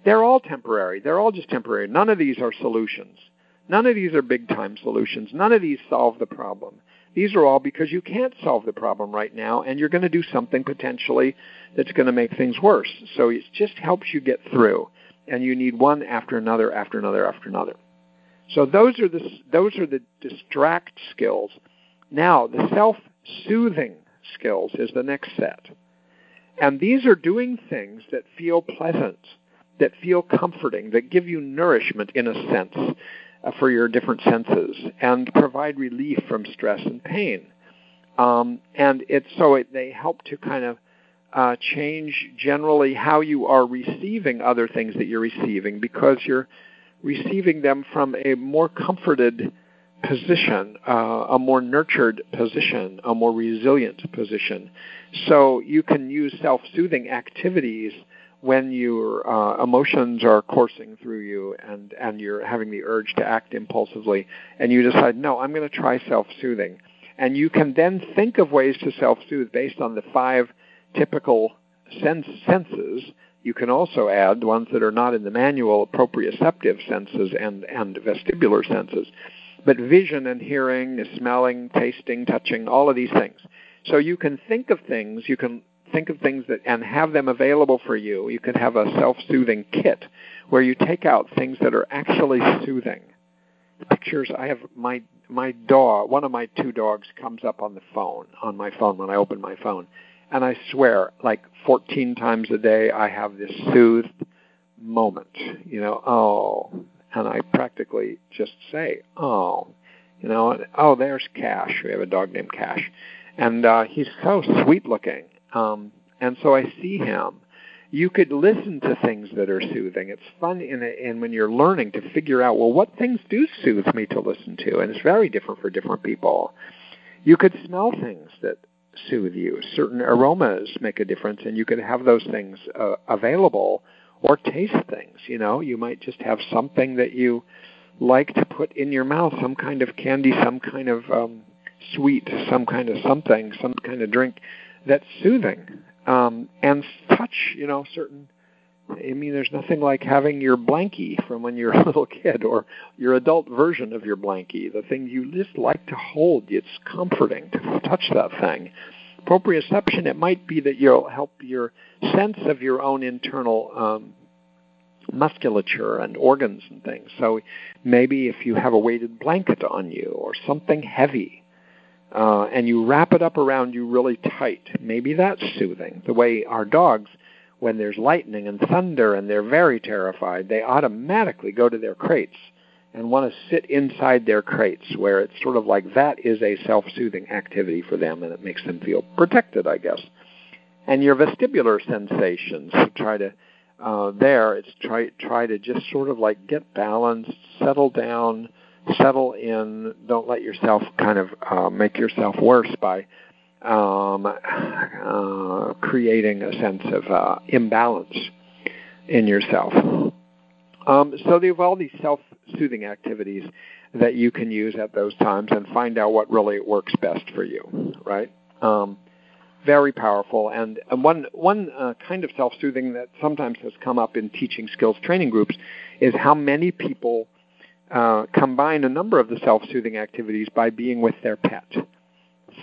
S1: they're all temporary. They're all just temporary. None of these are solutions. None of these are big time solutions. None of these solve the problem. These are all because you can't solve the problem right now and you're going to do something potentially that's going to make things worse. So it just helps you get through and you need one after another after another after another. So those are the those are the distract skills. Now, the self-soothing skills is the next set. And these are doing things that feel pleasant, that feel comforting, that give you nourishment in a sense uh, for your different senses and provide relief from stress and pain. Um, and it's so it, they help to kind of uh, change generally how you are receiving other things that you're receiving because you're receiving them from a more comforted position, uh, a more nurtured position, a more resilient position. So you can use self soothing activities when your uh, emotions are coursing through you and, and you're having the urge to act impulsively, and you decide, no, I'm going to try self soothing. And you can then think of ways to self soothe based on the five typical sense, senses. You can also add ones that are not in the manual proprioceptive senses and, and vestibular senses, but vision and hearing, smelling, tasting, touching, all of these things. So you can think of things, you can think of things that and have them available for you. You can have a self-soothing kit where you take out things that are actually soothing. Pictures I have my my dog, one of my two dogs comes up on the phone, on my phone when I open my phone. And I swear, like 14 times a day, I have this soothed moment. You know, oh, and I practically just say, oh, you know, oh, there's Cash. We have a dog named Cash, and uh, he's so sweet looking. Um, and so I see him. You could listen to things that are soothing. It's fun in, in when you're learning to figure out, well, what things do soothe me to listen to, and it's very different for different people. You could smell things that soothe you. Certain aromas make a difference, and you can have those things uh, available or taste things. You know, you might just have something that you like to put in your mouth, some kind of candy, some kind of um, sweet, some kind of something, some kind of drink that's soothing. Um, and touch, you know, certain. I mean, there's nothing like having your blankie from when you're a little kid, or your adult version of your blankie, the thing you just like to hold. It's comforting to touch that thing. Proprioception, it might be that you'll help your sense of your own internal um, musculature and organs and things. So maybe if you have a weighted blanket on you or something heavy, uh, and you wrap it up around you really tight, maybe that's soothing. The way our dogs, when there's lightning and thunder and they're very terrified, they automatically go to their crates and want to sit inside their crates where it's sort of like that is a self-soothing activity for them and it makes them feel protected, I guess. And your vestibular sensations, try to uh, there, it's try try to just sort of like get balanced, settle down, settle in. Don't let yourself kind of uh, make yourself worse by um, uh, creating a sense of uh, imbalance in yourself. Um, so they have all these self-soothing activities that you can use at those times and find out what really works best for you. Right. Um, very powerful. And, and one one uh, kind of self-soothing that sometimes has come up in teaching skills training groups is how many people uh, combine a number of the self-soothing activities by being with their pet.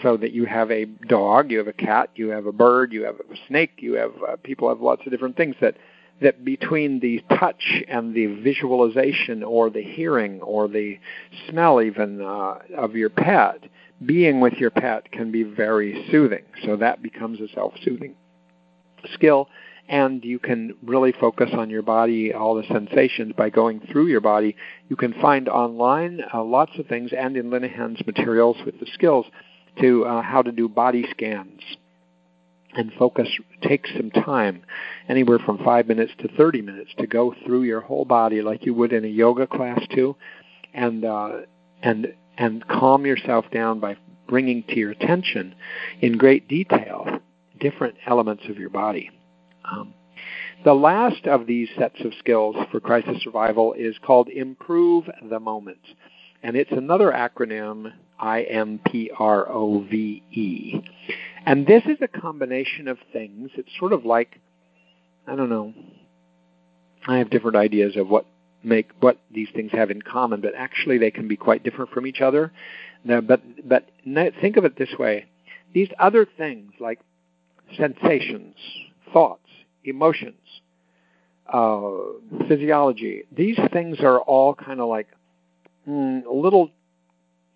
S1: So that you have a dog, you have a cat, you have a bird, you have a snake, you have uh, people have lots of different things that that between the touch and the visualization or the hearing or the smell even uh, of your pet, being with your pet can be very soothing. So that becomes a self-soothing skill and you can really focus on your body, all the sensations by going through your body. You can find online uh, lots of things and in Linehan's materials with the skills to uh, how to do body scans and focus takes some time anywhere from 5 minutes to 30 minutes to go through your whole body like you would in a yoga class too and uh, and and calm yourself down by bringing to your attention in great detail different elements of your body um, the last of these sets of skills for crisis survival is called Improve the Moment. And it's another acronym, I M P R O V E. And this is a combination of things. It's sort of like, I don't know, I have different ideas of what make what these things have in common, but actually they can be quite different from each other. Now, but but think of it this way: these other things like sensations, thoughts, emotions, uh, physiology. These things are all kind of like mm, little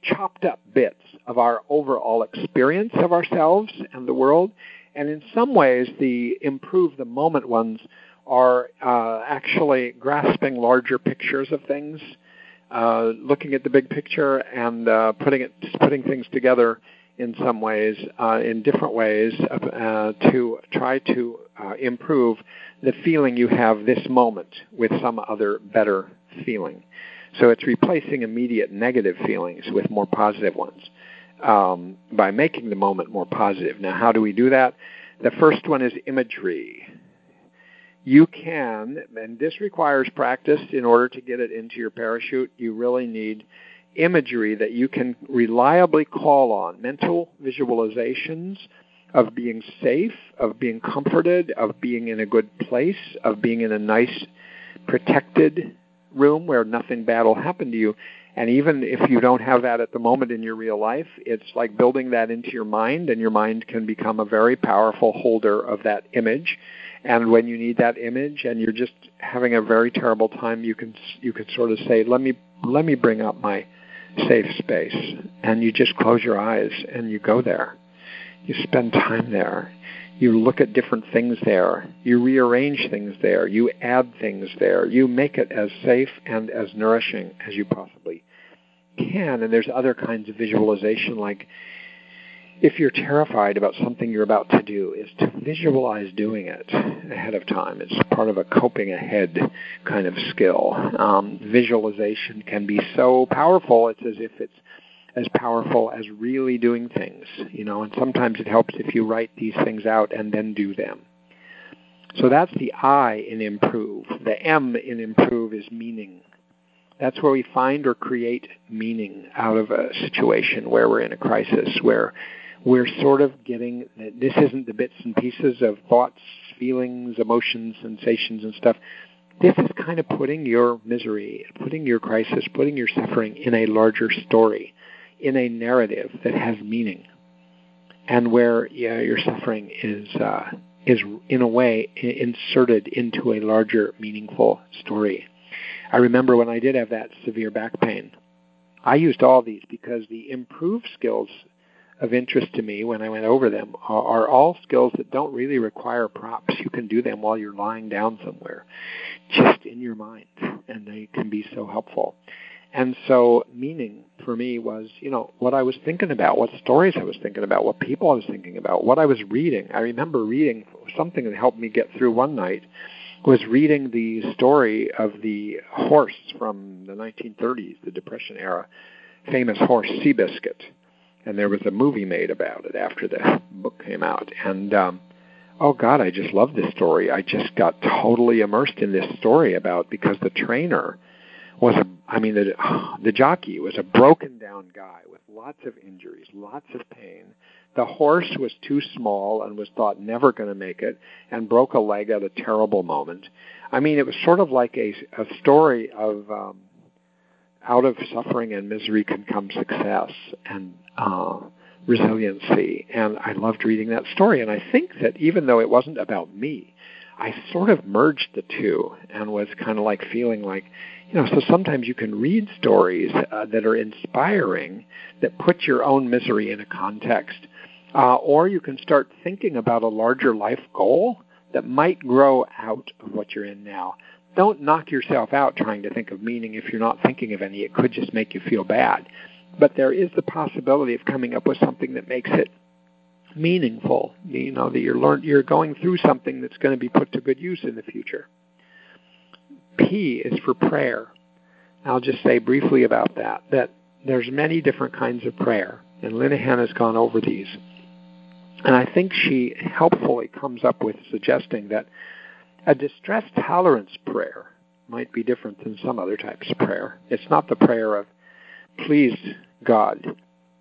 S1: chopped up bits of our overall experience of ourselves and the world. And in some ways, the improve the moment ones are uh, actually grasping larger pictures of things, uh, looking at the big picture and uh, putting it, putting things together in some ways, uh, in different ways, uh, to try to uh, improve the feeling you have this moment with some other better feeling. So it's replacing immediate negative feelings with more positive ones um, by making the moment more positive. Now, how do we do that? The first one is imagery. You can, and this requires practice in order to get it into your parachute, you really need imagery that you can reliably call on, mental visualizations of being safe, of being comforted, of being in a good place, of being in a nice, protected room where nothing bad will happen to you. And even if you don't have that at the moment in your real life, it's like building that into your mind, and your mind can become a very powerful holder of that image. And when you need that image, and you're just having a very terrible time, you can you can sort of say, "Let me let me bring up my safe space," and you just close your eyes and you go there. You spend time there. You look at different things there. You rearrange things there. You add things there. You make it as safe and as nourishing as you possibly can. And there's other kinds of visualization, like if you're terrified about something you're about to do, is to visualize doing it ahead of time. It's part of a coping ahead kind of skill. Um, visualization can be so powerful. It's as if it's as powerful as really doing things, you know, and sometimes it helps if you write these things out and then do them. So that's the I in improve. The M in improve is meaning. That's where we find or create meaning out of a situation where we're in a crisis, where we're sort of getting that this isn't the bits and pieces of thoughts, feelings, emotions, sensations, and stuff. This is kind of putting your misery, putting your crisis, putting your suffering in a larger story, in a narrative that has meaning, and where your suffering is uh, is in a way inserted into a larger, meaningful story. I remember when I did have that severe back pain, I used all these because the improved skills of interest to me when I went over them are, are, all skills that don't really require props. You can do them while you're lying down somewhere, just in your mind, and they can be so helpful. And so, meaning for me was, you know, what I was thinking about, what stories I was thinking about, what people I was thinking about, what I was reading. I remember reading something that helped me get through one night was reading the story of the horse from the 1930s, the Depression era, famous horse Seabiscuit, and there was a movie made about it after the book came out. And um, oh God, I just love this story. I just got totally immersed in this story about because the trainer was a, I mean, the the jockey was a broken down guy with lots of injuries, lots of pain the horse was too small and was thought never going to make it and broke a leg at a terrible moment. I mean, it was sort of like a, a story of um, out of suffering and misery can come success and uh, resiliency. And I loved reading that story. And I think that even though it wasn't about me, I sort of merged the two and was kind of like feeling like, you know, so sometimes you can read stories uh, that are inspiring that put your own misery in a context uh, or you can start thinking about a larger life goal that might grow out of what you're in now. Don't knock yourself out trying to think of meaning if you're not thinking of any. It could just make you feel bad. But there is the possibility of coming up with something that makes it meaningful. You know that you're learn you're going through something that's going to be put to good use in the future. P is for prayer. I'll just say briefly about that that there's many different kinds of prayer, and Linehan has gone over these. And I think she helpfully comes up with suggesting that a distress tolerance prayer might be different than some other types of prayer. It's not the prayer of, please, God,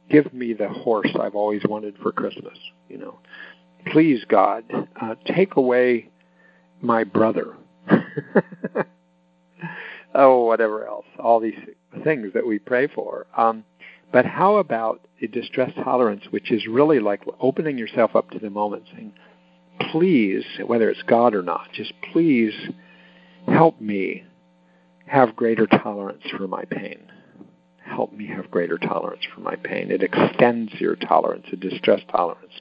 S1: give me the horse I've always wanted for Christmas. You know, please, God, uh, take away my brother. oh, whatever else. All these things that we pray for. Um, but how about a distress tolerance, which is really like opening yourself up to the moment, saying, please, whether it's God or not, just please help me have greater tolerance for my pain. Help me have greater tolerance for my pain. It extends your tolerance, a distress tolerance.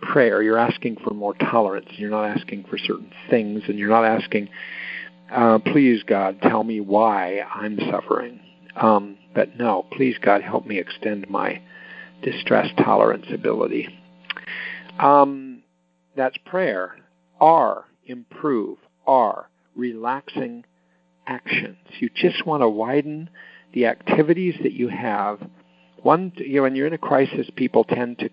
S1: Prayer, you're asking for more tolerance. You're not asking for certain things, and you're not asking, uh, please, God, tell me why I'm suffering. Um, but no, please, God, help me extend my distress tolerance ability. Um, that's prayer. R, improve. R, relaxing actions. You just want to widen the activities that you have. One, you know, when you're in a crisis, people tend to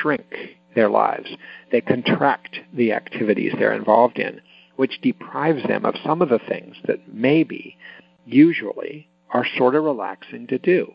S1: shrink their lives. They contract the activities they're involved in, which deprives them of some of the things that maybe, usually, are sort of relaxing to do.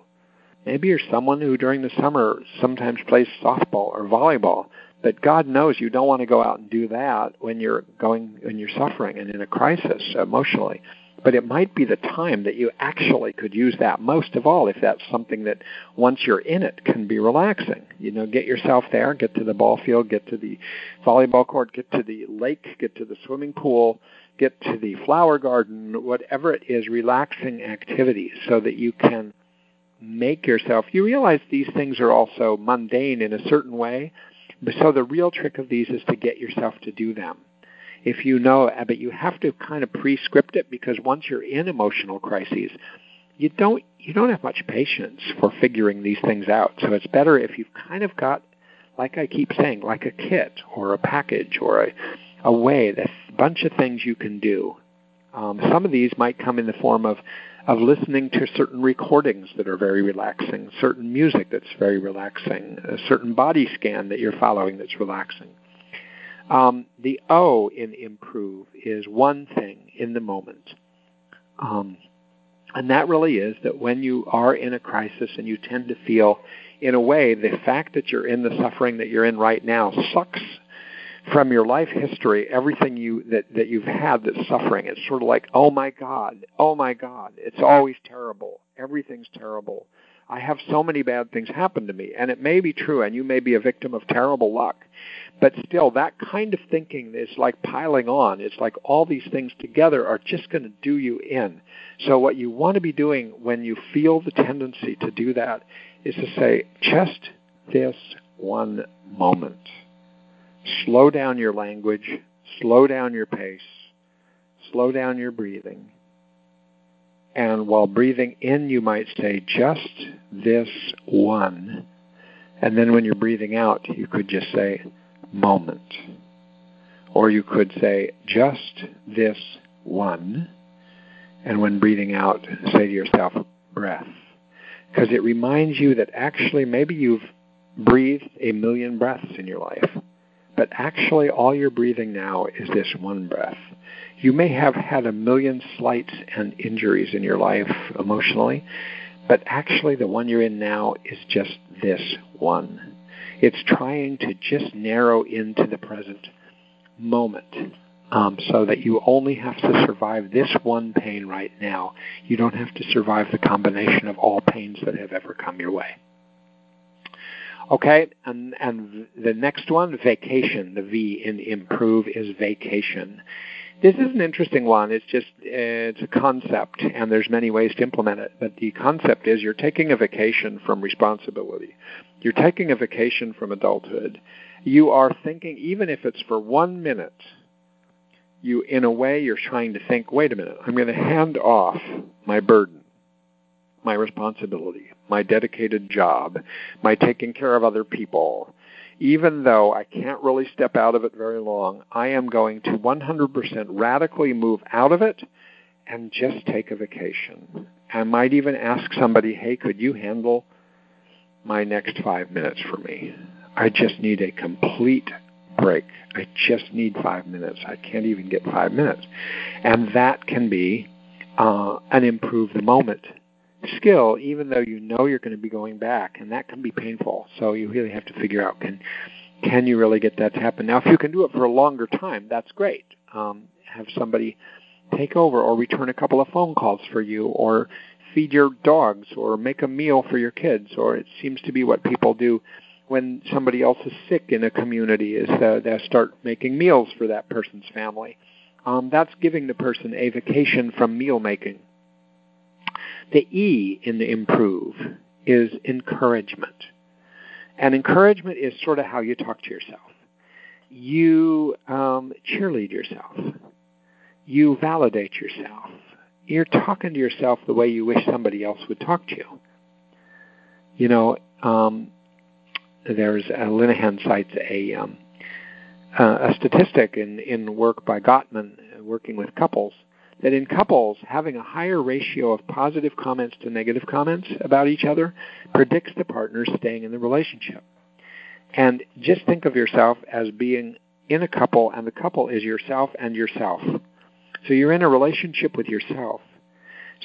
S1: Maybe you're someone who during the summer sometimes plays softball or volleyball, but God knows you don't want to go out and do that when you're going when you're suffering and in a crisis emotionally. But it might be the time that you actually could use that most of all if that's something that once you're in it can be relaxing. You know, get yourself there, get to the ball field, get to the volleyball court, get to the lake, get to the swimming pool, get to the flower garden, whatever it is, relaxing activities so that you can make yourself. You realize these things are also mundane in a certain way. But so the real trick of these is to get yourself to do them if you know, but you have to kind of pre-script it because once you're in emotional crises, you don't you don't have much patience for figuring these things out. So it's better if you've kind of got, like I keep saying, like a kit or a package or a, a way, a bunch of things you can do. Um, some of these might come in the form of of listening to certain recordings that are very relaxing, certain music that's very relaxing, a certain body scan that you're following that's relaxing. Um, the O in improve is one thing in the moment. Um, and that really is that when you are in a crisis and you tend to feel, in a way, the fact that you're in the suffering that you're in right now sucks from your life history everything you that, that you've had that's suffering. It's sort of like, oh my God, oh my God, it's always terrible. Everything's terrible. I have so many bad things happen to me. And it may be true, and you may be a victim of terrible luck. But still, that kind of thinking is like piling on. It's like all these things together are just going to do you in. So, what you want to be doing when you feel the tendency to do that is to say, just this one moment. Slow down your language, slow down your pace, slow down your breathing. And while breathing in, you might say, just this one. And then when you're breathing out, you could just say, moment. Or you could say, just this one. And when breathing out, say to yourself, breath. Because it reminds you that actually maybe you've breathed a million breaths in your life. But actually, all you're breathing now is this one breath. You may have had a million slights and injuries in your life emotionally, but actually, the one you're in now is just this one. It's trying to just narrow into the present moment um, so that you only have to survive this one pain right now. You don't have to survive the combination of all pains that have ever come your way. Okay, and, and the next one, vacation, the V in improve is vacation. This is an interesting one. It's just it's a concept, and there's many ways to implement it. But the concept is you're taking a vacation from responsibility. You're taking a vacation from adulthood. You are thinking, even if it's for one minute, you in a way you're trying to think, wait a minute, I'm going to hand off my burden, my responsibility, my dedicated job, my taking care of other people, even though I can't really step out of it very long, I am going to 100% radically move out of it and just take a vacation. I might even ask somebody, hey, could you handle my next five minutes for me? I just need a complete break. I just need five minutes. I can't even get five minutes. And that can be uh, an improve the moment skill, even though you know you're going to be going back, and that can be painful. So you really have to figure out can can you really get that to happen. Now, if you can do it for a longer time, that's great. Um, have somebody take over, or return a couple of phone calls for you, or feed your dogs, or make a meal for your kids, or it seems to be what people do when somebody else is sick in a community is that they start making meals for that person's family. Um, that's giving the person a vacation from meal making. The E in the improve is encouragement. And encouragement is sort of how you talk to yourself. You um, cheerlead yourself. You validate yourself. You're talking to yourself the way you wish somebody else would talk to you. You know, um, there's uh, Linehan cites a um, uh, a statistic in in work by Gottman working with couples that in couples having a higher ratio of positive comments to negative comments about each other predicts the partner staying in the relationship. And just think of yourself as being in a couple, and the couple is yourself and yourself. So you're in a relationship with yourself.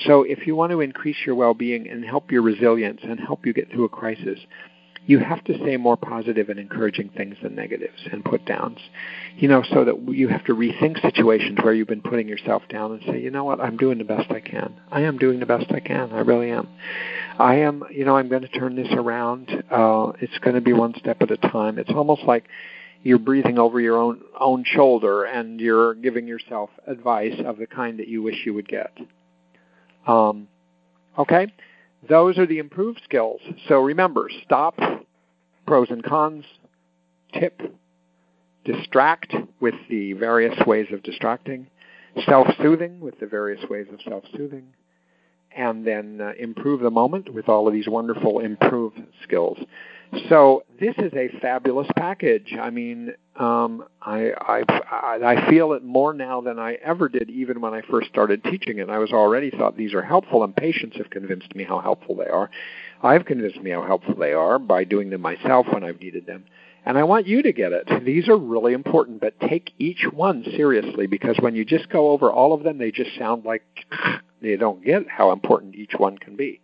S1: So if you want to increase your well-being and help your resilience and help you get through a crisis, you have to say more positive and encouraging things than negatives and put downs. You know, so that you have to rethink situations where you've been putting yourself down and say, you know what, I'm doing the best I can. I am doing the best I can. I really am. I am, you know, I'm going to turn this around. Uh, it's going to be one step at a time. It's almost like you're breathing over your own own shoulder and you're giving yourself advice of the kind that you wish you would get. Um, okay, those are the improved skills. So remember, stop, pros and cons, tip, distract with the various ways of distracting, self-soothing with the various ways of self-soothing, and then uh, improve the moment with all of these wonderful improve skills. So this is a fabulous package. I mean, um, I, I I feel it more now than I ever did, even when I first started teaching it. I was already thought these are helpful, and patients have convinced me how helpful they are. I've convinced me how helpful they are by doing them myself when I've needed them. And I want you to get it. These are really important, but take each one seriously because when you just go over all of them, they just sound like they don't get how important each one can be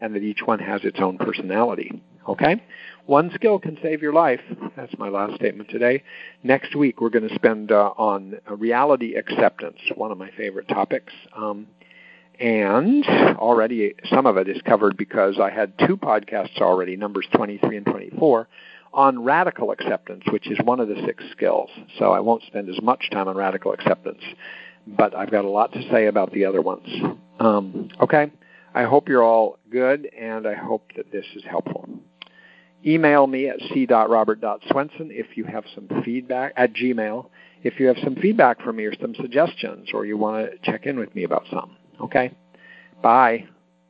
S1: and that each one has its own personality. Okay? One skill can save your life. That's my last statement today. Next week, we're going to spend uh, on reality acceptance, one of my favorite topics. Um, and already some of it is covered because I had two podcasts already, numbers 23 and 24, on radical acceptance, which is one of the six skills. So I won't spend as much time on radical acceptance, but I've got a lot to say about the other ones. Um, okay? I hope you're all good, and I hope that this is helpful. Email me at c.robert.swenson if you have some feedback at Gmail. If you have some feedback for me or some suggestions, or you want to check in with me about something. Okay? Bye.